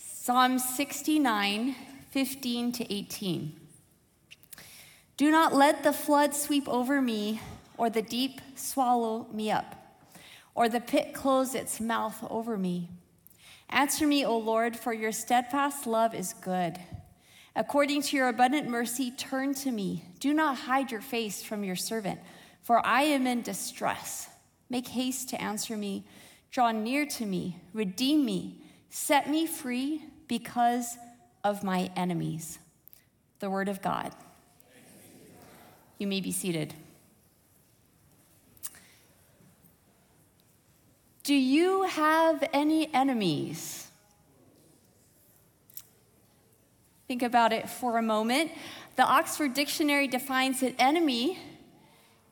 Psalm 69, 15 to 18. Do not let the flood sweep over me, or the deep swallow me up, or the pit close its mouth over me. Answer me, O Lord, for your steadfast love is good. According to your abundant mercy, turn to me. Do not hide your face from your servant, for I am in distress. Make haste to answer me. Draw near to me. Redeem me. Set me free because of my enemies. The word of God. You may be seated. Do you have any enemies? Think about it for a moment. The Oxford Dictionary defines an enemy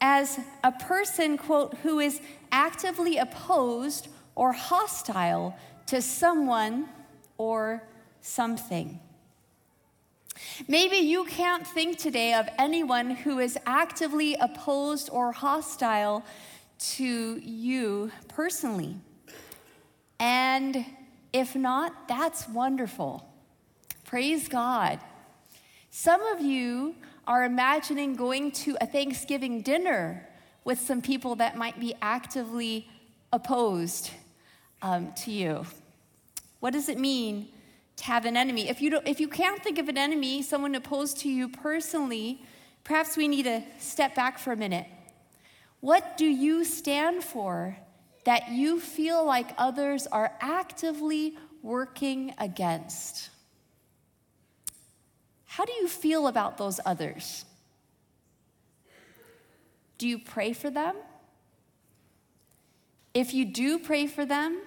as a person, quote, who is actively opposed or hostile to someone or something. Maybe you can't think today of anyone who is actively opposed or hostile to you personally. And if not, that's wonderful. Praise God. Some of you are imagining going to a Thanksgiving dinner with some people that might be actively opposed um, to you. What does it mean to have an enemy? If you, don't, if you can't think of an enemy, someone opposed to you personally, perhaps we need to step back for a minute what do you stand for that you feel like others are actively working against? How do you feel about those others? Do you pray for them? If you do pray for them,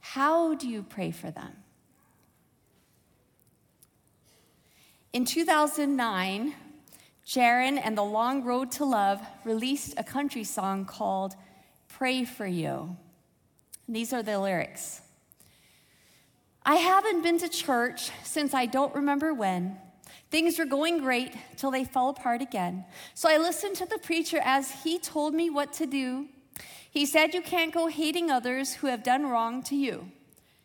how do you pray for them? In 2009, Jaron and the Long Road to Love released a country song called Pray for You. And these are the lyrics I haven't been to church since I don't remember when. Things were going great till they fell apart again. So I listened to the preacher as he told me what to do. He said, You can't go hating others who have done wrong to you.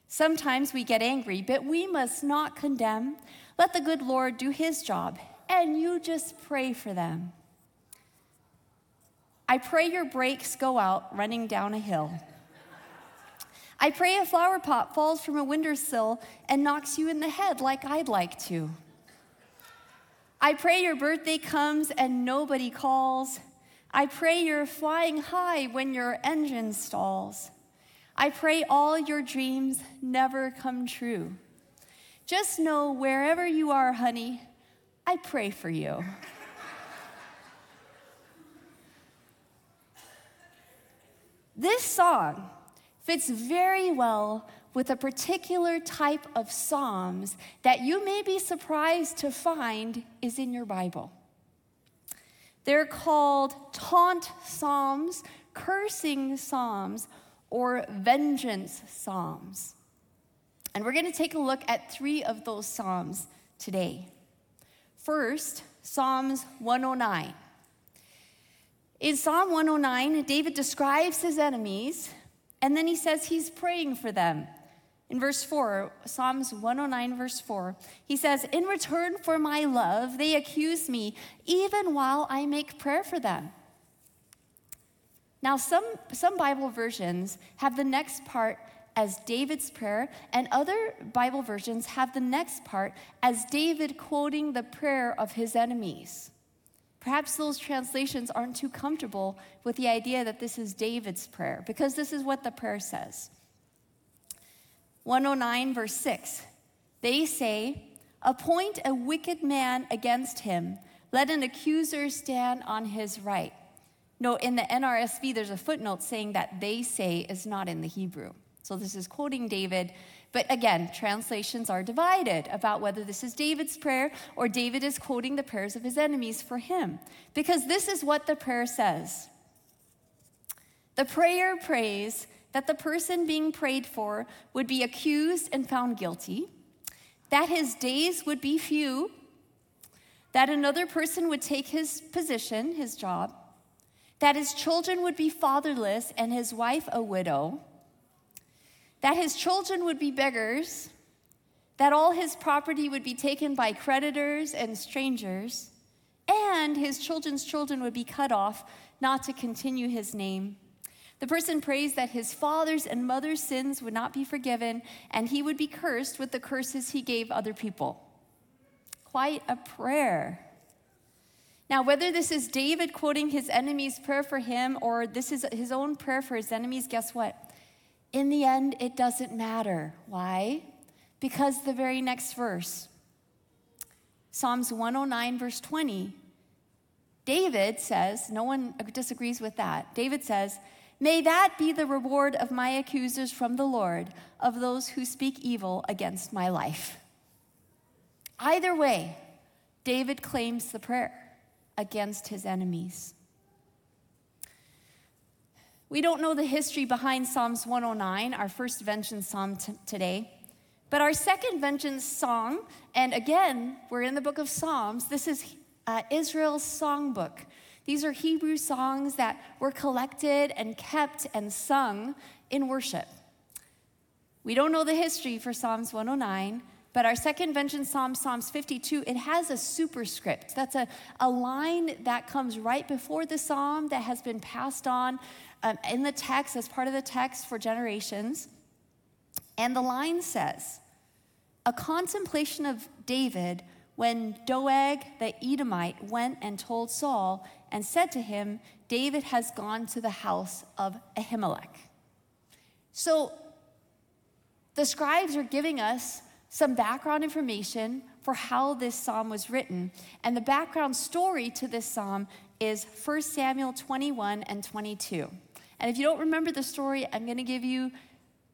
Sometimes we get angry, but we must not condemn. Let the good Lord do his job and you just pray for them. I pray your brakes go out running down a hill. I pray a flower pot falls from a windowsill and knocks you in the head like I'd like to. I pray your birthday comes and nobody calls. I pray you're flying high when your engine stalls. I pray all your dreams never come true. Just know wherever you are, honey, I pray for you. this song fits very well with a particular type of Psalms that you may be surprised to find is in your Bible. They're called taunt Psalms, cursing Psalms, or vengeance Psalms. And we're going to take a look at three of those Psalms today. First, Psalms 109. In Psalm 109, David describes his enemies, and then he says he's praying for them. In verse 4, Psalms 109, verse 4, he says, In return for my love, they accuse me, even while I make prayer for them. Now, some, some Bible versions have the next part as David's prayer, and other Bible versions have the next part as David quoting the prayer of his enemies. Perhaps those translations aren't too comfortable with the idea that this is David's prayer, because this is what the prayer says 109, verse 6. They say, Appoint a wicked man against him, let an accuser stand on his right. No, in the NRSV, there's a footnote saying that they say is not in the Hebrew. So this is quoting David. But again, translations are divided about whether this is David's prayer or David is quoting the prayers of his enemies for him. Because this is what the prayer says The prayer prays that the person being prayed for would be accused and found guilty, that his days would be few, that another person would take his position, his job, that his children would be fatherless and his wife a widow that his children would be beggars, that all his property would be taken by creditors and strangers, and his children's children would be cut off, not to continue his name. The person prays that his father's and mother's sins would not be forgiven, and he would be cursed with the curses he gave other people. Quite a prayer. Now, whether this is David quoting his enemy's prayer for him or this is his own prayer for his enemies, guess what? In the end, it doesn't matter. Why? Because the very next verse, Psalms 109, verse 20, David says, no one disagrees with that. David says, May that be the reward of my accusers from the Lord, of those who speak evil against my life. Either way, David claims the prayer against his enemies. We don't know the history behind Psalms 109, our first vengeance psalm t- today. But our second vengeance song, and again, we're in the book of Psalms, this is uh, Israel's songbook. These are Hebrew songs that were collected and kept and sung in worship. We don't know the history for Psalms 109, but our second vengeance psalm, Psalms 52, it has a superscript. That's a, a line that comes right before the psalm that has been passed on um, in the text as part of the text for generations. And the line says, A contemplation of David when Doeg the Edomite went and told Saul and said to him, David has gone to the house of Ahimelech. So the scribes are giving us some background information for how this psalm was written. And the background story to this psalm is 1 Samuel 21 and 22. And if you don't remember the story, I'm going to give you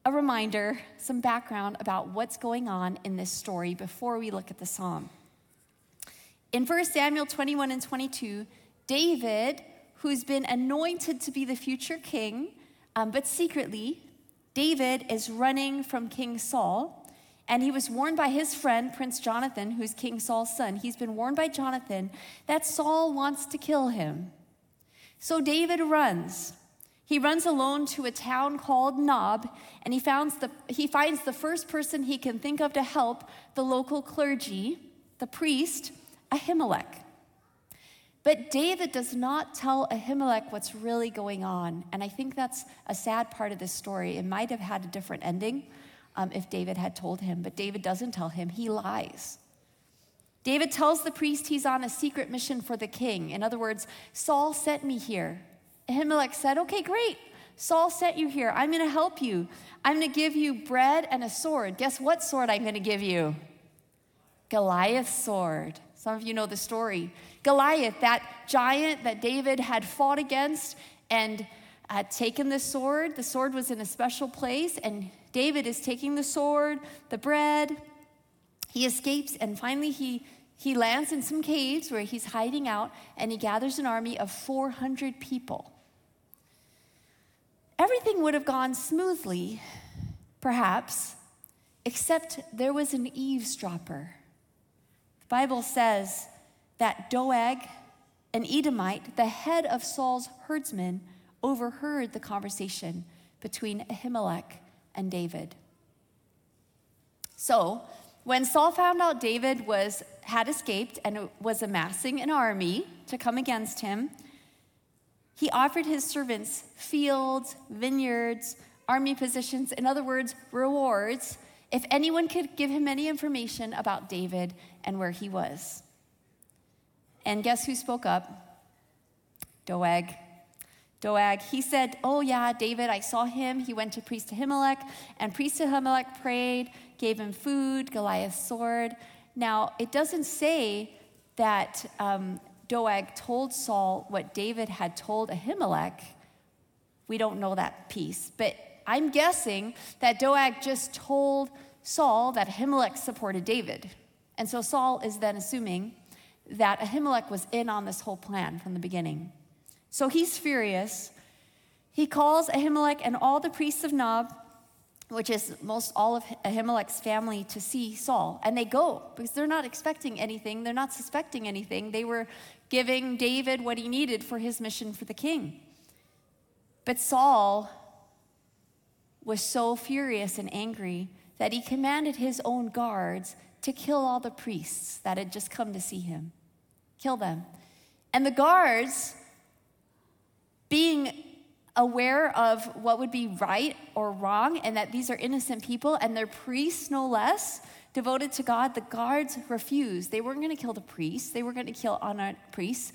a reminder, some background about what's going on in this story before we look at the psalm. In 1 Samuel 21 and 22, David, who's been anointed to be the future king, um, but secretly, David is running from King Saul. And he was warned by his friend, Prince Jonathan, who's King Saul's son. He's been warned by Jonathan that Saul wants to kill him. So David runs. He runs alone to a town called Nob, and he, finds the, he finds the first person he can think of to help the local clergy, the priest, Ahimelech. But David does not tell Ahimelech what's really going on. And I think that's a sad part of this story. It might have had a different ending um, if David had told him, but David doesn't tell him. He lies. David tells the priest he's on a secret mission for the king. In other words, Saul sent me here. Ahimelech said, Okay, great. Saul sent you here. I'm going to help you. I'm going to give you bread and a sword. Guess what sword I'm going to give you? Goliath's sword. Some of you know the story. Goliath, that giant that David had fought against and had taken the sword. The sword was in a special place, and David is taking the sword, the bread. He escapes, and finally he, he lands in some caves where he's hiding out, and he gathers an army of 400 people everything would have gone smoothly, perhaps, except there was an eavesdropper. Bible says that Doeg, an Edomite, the head of Saul's herdsmen, overheard the conversation between Ahimelech and David. So, when Saul found out David was, had escaped and was amassing an army to come against him, he offered his servants fields, vineyards, army positions, in other words, rewards, if anyone could give him any information about David and where he was. And guess who spoke up? Doeg. Doeg. He said, Oh, yeah, David, I saw him. He went to priest Ahimelech, and priest Ahimelech prayed, gave him food, Goliath's sword. Now, it doesn't say that um, Doeg told Saul what David had told Ahimelech, we don't know that piece. But I'm guessing that Doeg just told Saul that Ahimelech supported David. And so Saul is then assuming that Ahimelech was in on this whole plan from the beginning. So he's furious. He calls Ahimelech and all the priests of Nob which is most all of Ahimelech's family, to see Saul. And they go because they're not expecting anything, they're not suspecting anything. They were giving David what he needed for his mission for the king. But Saul was so furious and angry that he commanded his own guards to kill all the priests that had just come to see him. Kill them. And the guards, being aware of what would be right or wrong, and that these are innocent people and they're priests no less, devoted to God, the guards refused. They weren't going to kill the priests, they were going to kill unarmed priests.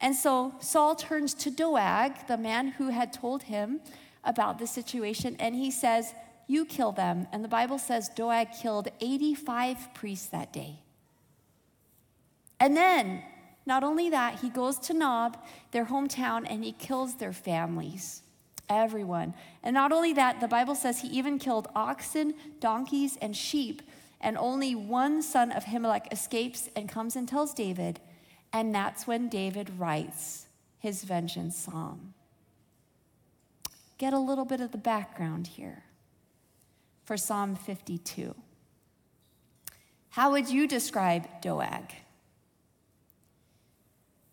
And so Saul turns to Doeg, the man who had told him about the situation, and he says, You kill them. And the Bible says Doeg killed 85 priests that day. And then, not only that, he goes to Nob, their hometown, and he kills their families. Everyone. And not only that, the Bible says he even killed oxen, donkeys, and sheep. And only one son of Ahimelech escapes and comes and tells David. And that's when David writes his vengeance psalm. Get a little bit of the background here for Psalm 52. How would you describe Doeg?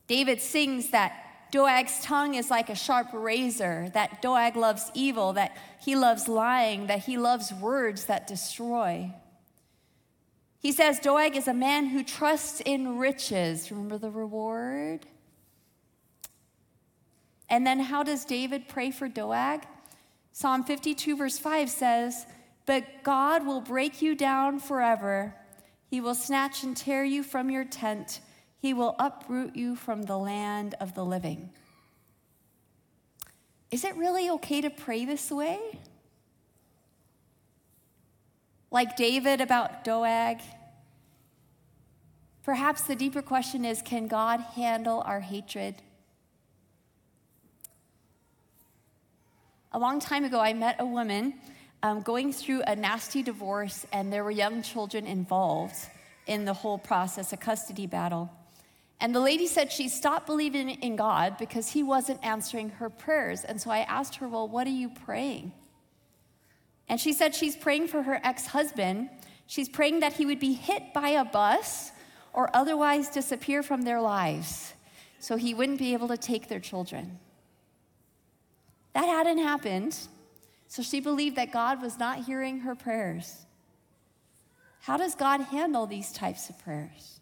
David sings that Doeg's tongue is like a sharp razor, that Doeg loves evil, that he loves lying, that he loves words that destroy. He says Doeg is a man who trusts in riches. Remember the reward? And then how does David pray for Doeg? Psalm 52, verse 5 says, But God will break you down forever. He will snatch and tear you from your tent. He will uproot you from the land of the living. Is it really okay to pray this way? Like David about Doeg? Perhaps the deeper question is can God handle our hatred? A long time ago, I met a woman um, going through a nasty divorce, and there were young children involved in the whole process, a custody battle. And the lady said she stopped believing in God because he wasn't answering her prayers. And so I asked her, Well, what are you praying? And she said she's praying for her ex husband. She's praying that he would be hit by a bus or otherwise disappear from their lives so he wouldn't be able to take their children. That hadn't happened, so she believed that God was not hearing her prayers. How does God handle these types of prayers?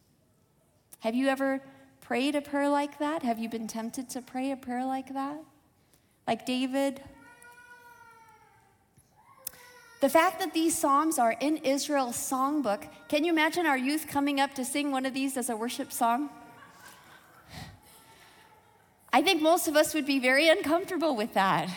Have you ever prayed a prayer like that? Have you been tempted to pray a prayer like that? Like David? The fact that these Psalms are in Israel's songbook, can you imagine our youth coming up to sing one of these as a worship song? I think most of us would be very uncomfortable with that.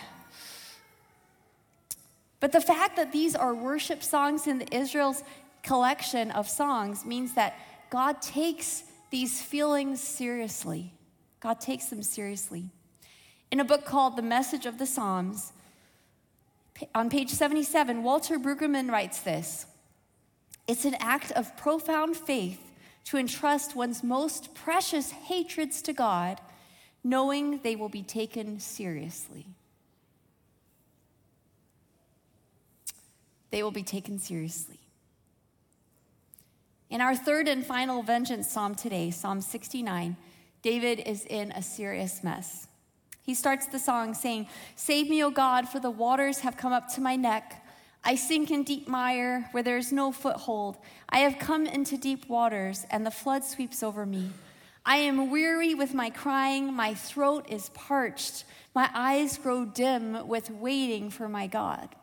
But the fact that these are worship songs in Israel's collection of songs means that God takes these feelings seriously. God takes them seriously. In a book called The Message of the Psalms, on page 77, Walter Brueggemann writes this It's an act of profound faith to entrust one's most precious hatreds to God, knowing they will be taken seriously. They will be taken seriously. In our third and final vengeance psalm today, Psalm 69, David is in a serious mess. He starts the song saying, Save me, O God, for the waters have come up to my neck. I sink in deep mire where there is no foothold. I have come into deep waters, and the flood sweeps over me. I am weary with my crying, my throat is parched, my eyes grow dim with waiting for my God.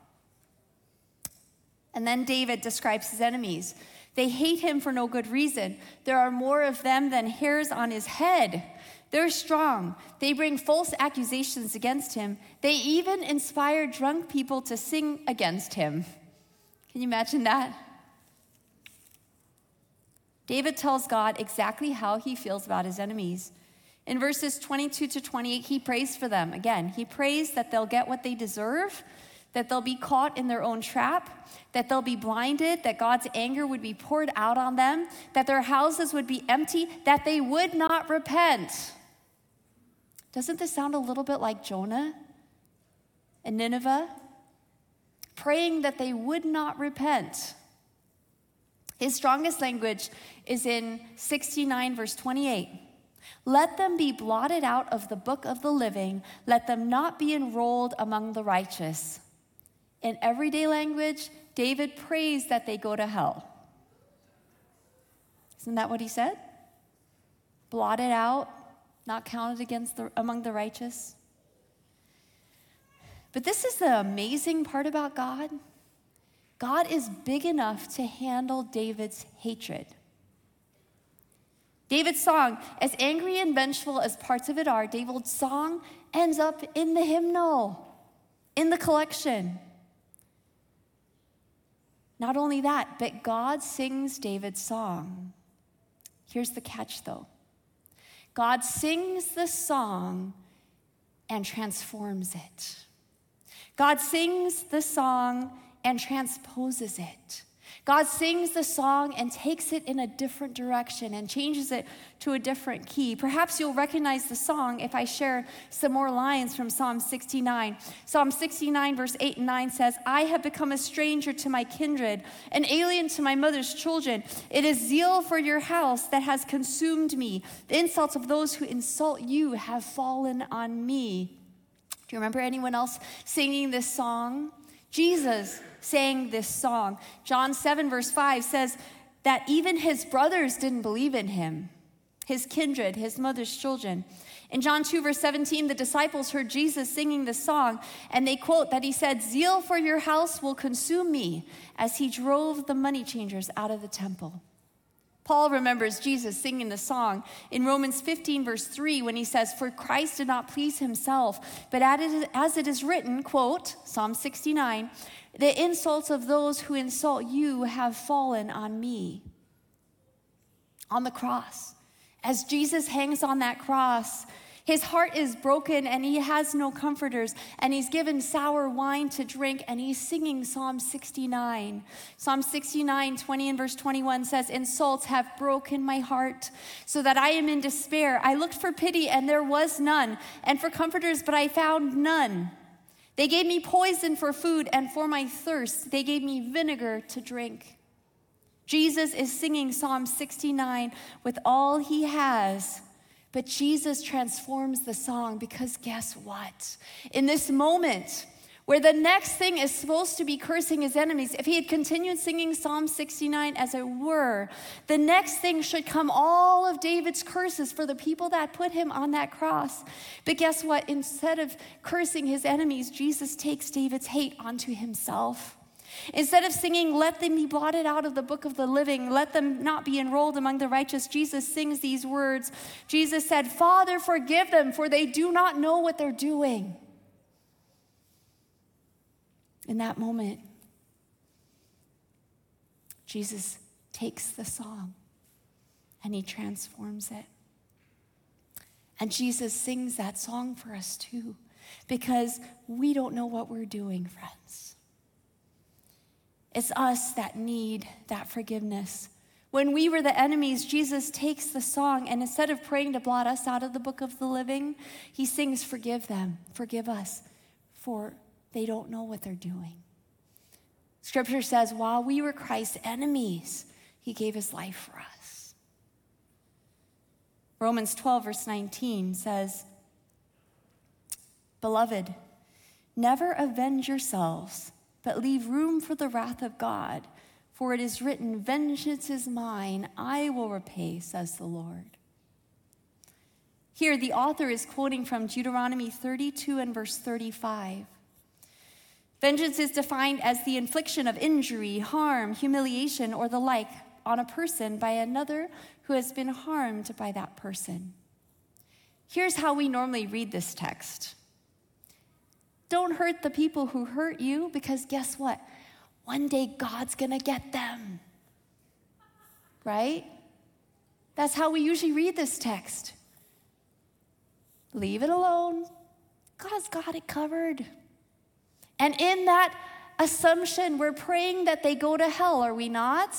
And then David describes his enemies. They hate him for no good reason. There are more of them than hairs on his head. They're strong. They bring false accusations against him. They even inspire drunk people to sing against him. Can you imagine that? David tells God exactly how he feels about his enemies. In verses 22 to 28, he prays for them. Again, he prays that they'll get what they deserve that they'll be caught in their own trap, that they'll be blinded, that God's anger would be poured out on them, that their houses would be empty, that they would not repent. Doesn't this sound a little bit like Jonah and Nineveh? Praying that they would not repent. His strongest language is in 69, verse 28. Let them be blotted out of the book of the living. Let them not be enrolled among the righteous. In everyday language, David prays that they go to hell. Isn't that what he said? Blotted out, not counted against the, among the righteous. But this is the amazing part about God. God is big enough to handle David's hatred. David's song, as angry and vengeful as parts of it are, David's song ends up in the hymnal, in the collection. Not only that, but God sings David's song. Here's the catch though God sings the song and transforms it. God sings the song and transposes it. God sings the song and takes it in a different direction and changes it to a different key. Perhaps you'll recognize the song if I share some more lines from Psalm 69. Psalm 69, verse 8 and 9 says, I have become a stranger to my kindred, an alien to my mother's children. It is zeal for your house that has consumed me. The insults of those who insult you have fallen on me. Do you remember anyone else singing this song? Jesus sang this song. John 7, verse 5 says that even his brothers didn't believe in him, his kindred, his mother's children. In John 2, verse 17, the disciples heard Jesus singing this song, and they quote that he said, Zeal for your house will consume me, as he drove the money changers out of the temple. Paul remembers Jesus singing the song in Romans 15, verse 3, when he says, For Christ did not please himself, but as it is written, quote, Psalm 69, the insults of those who insult you have fallen on me. On the cross, as Jesus hangs on that cross, his heart is broken and he has no comforters, and he's given sour wine to drink, and he's singing Psalm 69. Psalm 69, 20 and verse 21 says, Insults have broken my heart, so that I am in despair. I looked for pity, and there was none, and for comforters, but I found none. They gave me poison for food, and for my thirst, they gave me vinegar to drink. Jesus is singing Psalm 69 with all he has, but Jesus transforms the song because guess what? In this moment, where the next thing is supposed to be cursing his enemies. If he had continued singing Psalm 69 as it were, the next thing should come all of David's curses for the people that put him on that cross. But guess what? Instead of cursing his enemies, Jesus takes David's hate onto himself. Instead of singing, Let them be blotted out of the book of the living, let them not be enrolled among the righteous, Jesus sings these words. Jesus said, Father, forgive them, for they do not know what they're doing in that moment, Jesus takes the song and he transforms it. And Jesus sings that song for us too, because we don't know what we're doing, friends. It's us that need that forgiveness. When we were the enemies, Jesus takes the song, and instead of praying to blot us out of the book of the living, he sings, Forgive them, forgive us, for they don't know what they're doing. Scripture says, while we were Christ's enemies, he gave his life for us. Romans 12, verse 19 says, Beloved, never avenge yourselves, but leave room for the wrath of God. For it is written, Vengeance is mine, I will repay, says the Lord. Here, the author is quoting from Deuteronomy 32 and verse 35. Vengeance is defined as the infliction of injury, harm, humiliation, or the like on a person by another who has been harmed by that person. Here's how we normally read this text Don't hurt the people who hurt you because guess what? One day God's gonna get them. Right? That's how we usually read this text. Leave it alone. God's got it covered. And in that assumption, we're praying that they go to hell, are we not?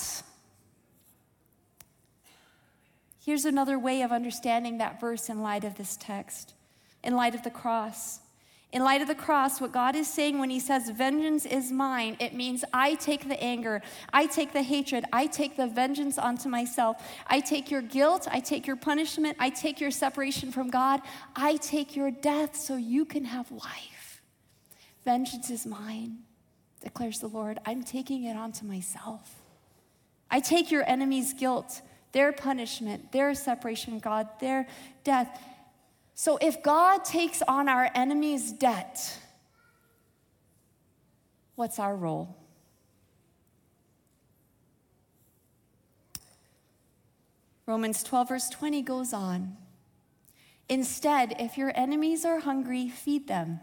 Here's another way of understanding that verse in light of this text, in light of the cross. In light of the cross, what God is saying when He says, Vengeance is mine, it means I take the anger, I take the hatred, I take the vengeance onto myself. I take your guilt, I take your punishment, I take your separation from God, I take your death so you can have life. Vengeance is mine. declares the Lord. I'm taking it onto myself. I take your enemy's guilt, their punishment, their separation, from God, their death. So if God takes on our enemy's debt, what's our role? Romans 12, verse 20 goes on. Instead, if your enemies are hungry, feed them.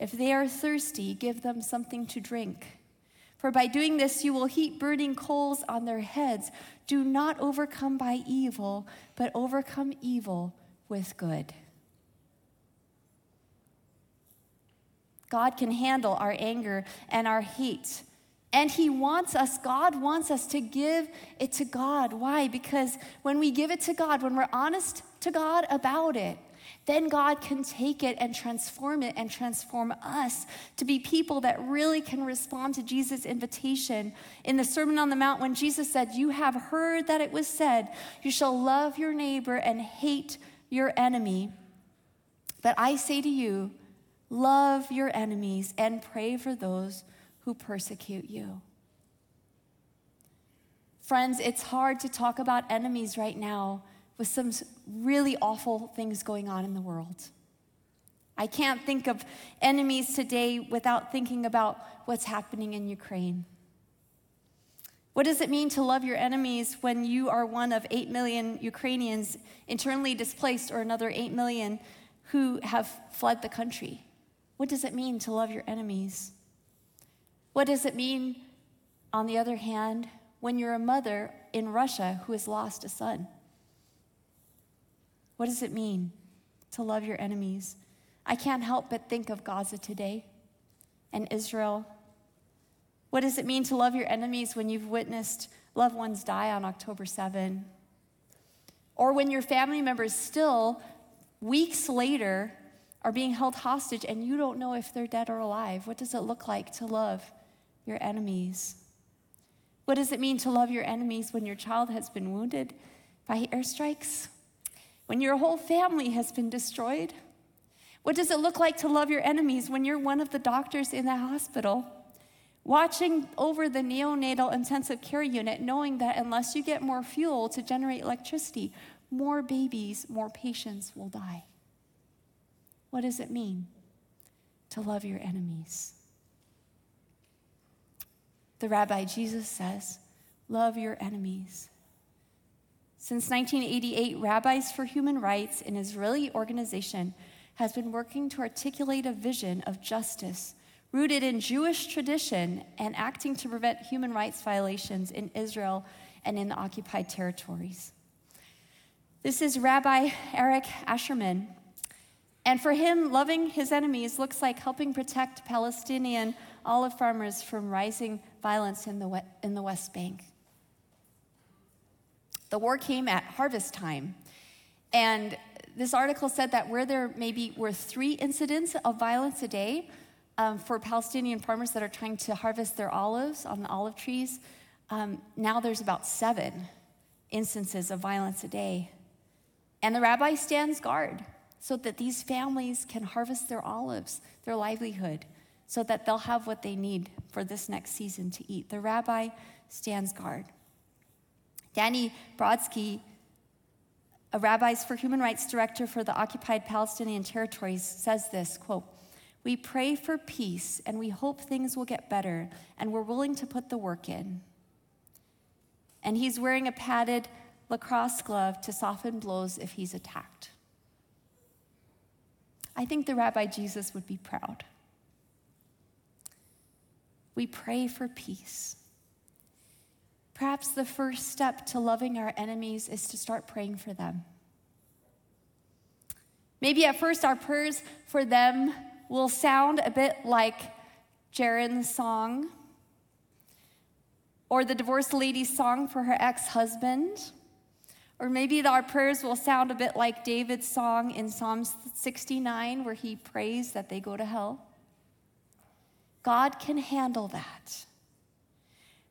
If they are thirsty, give them something to drink. For by doing this, you will heap burning coals on their heads. Do not overcome by evil, but overcome evil with good. God can handle our anger and our hate. And He wants us, God wants us to give it to God. Why? Because when we give it to God, when we're honest to God about it, then God can take it and transform it and transform us to be people that really can respond to Jesus' invitation in the Sermon on the Mount when Jesus said, You have heard that it was said, You shall love your neighbor and hate your enemy. But I say to you, love your enemies and pray for those who persecute you. Friends, it's hard to talk about enemies right now with some really awful things going on in the world. I can't think of enemies today without thinking about what's happening in Ukraine. What does it mean to love your enemies when you are one of 8 million Ukrainians internally displaced or another 8 million who have fled the country? What does it mean to love your enemies? What does it mean, on the other hand, when you're a mother in Russia who has lost a son? What does it mean to love your enemies? I can't help but think of Gaza today and Israel. What does it mean to love your enemies when you've witnessed loved ones die on October 7? Or when your family members still, weeks later, are being held hostage and you don't know if they're dead or alive? What does it look like to love your enemies? What does it mean to love your enemies when your child has been wounded by airstrikes? when your whole family has been destroyed? What does it look like to love your enemies when you're one of the doctors in the hospital, watching over the neonatal intensive care unit, knowing that unless you get more fuel to generate electricity, more babies, more patients will die? What does it mean to love your enemies? The rabbi Jesus says, Love your enemies. Since 1988, Rabbis for Human Rights, an Israeli organization, has been working to articulate a vision of justice rooted in Jewish tradition and acting to prevent human rights violations in Israel and in the occupied territories. This is Rabbi Eric Ascherman. And for him, loving his enemies looks like helping protect Palestinian olive farmers from rising violence in the, in the West Bank. The war came at harvest time. And this article said that where there maybe were three incidents of violence a day um, for Palestinian farmers that are trying to harvest their olives on the olive trees, um, now there's about seven instances of violence a day. And the rabbi stands guard so that these families can harvest their olives, their livelihood, so that they'll have what they need for this next season to eat. The rabbi stands guard. Danny Brodsky, a Rabbis for Human Rights director for the occupied Palestinian territories, says this quote, We pray for peace and we hope things will get better, and we're willing to put the work in. And he's wearing a padded lacrosse glove to soften blows if he's attacked. I think the Rabbi Jesus would be proud. We pray for peace. Perhaps the first step to loving our enemies is to start praying for them. Maybe at first our prayers for them will sound a bit like Jaron's song or the divorced lady's song for her ex husband. Or maybe our prayers will sound a bit like David's song in Psalm 69, where he prays that they go to hell. God can handle that.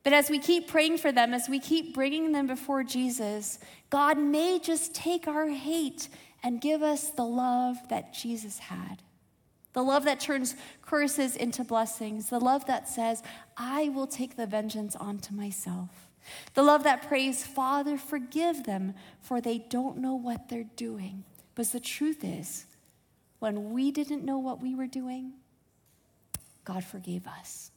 But as we keep praying for them, as we keep bringing them before Jesus, God may just take our hate and give us the love that Jesus had. The love that turns curses into blessings. The love that says, I will take the vengeance onto myself. The love that prays, Father, forgive them, for they don't know what they're doing. Because the truth is, when we didn't know what we were doing, God forgave us.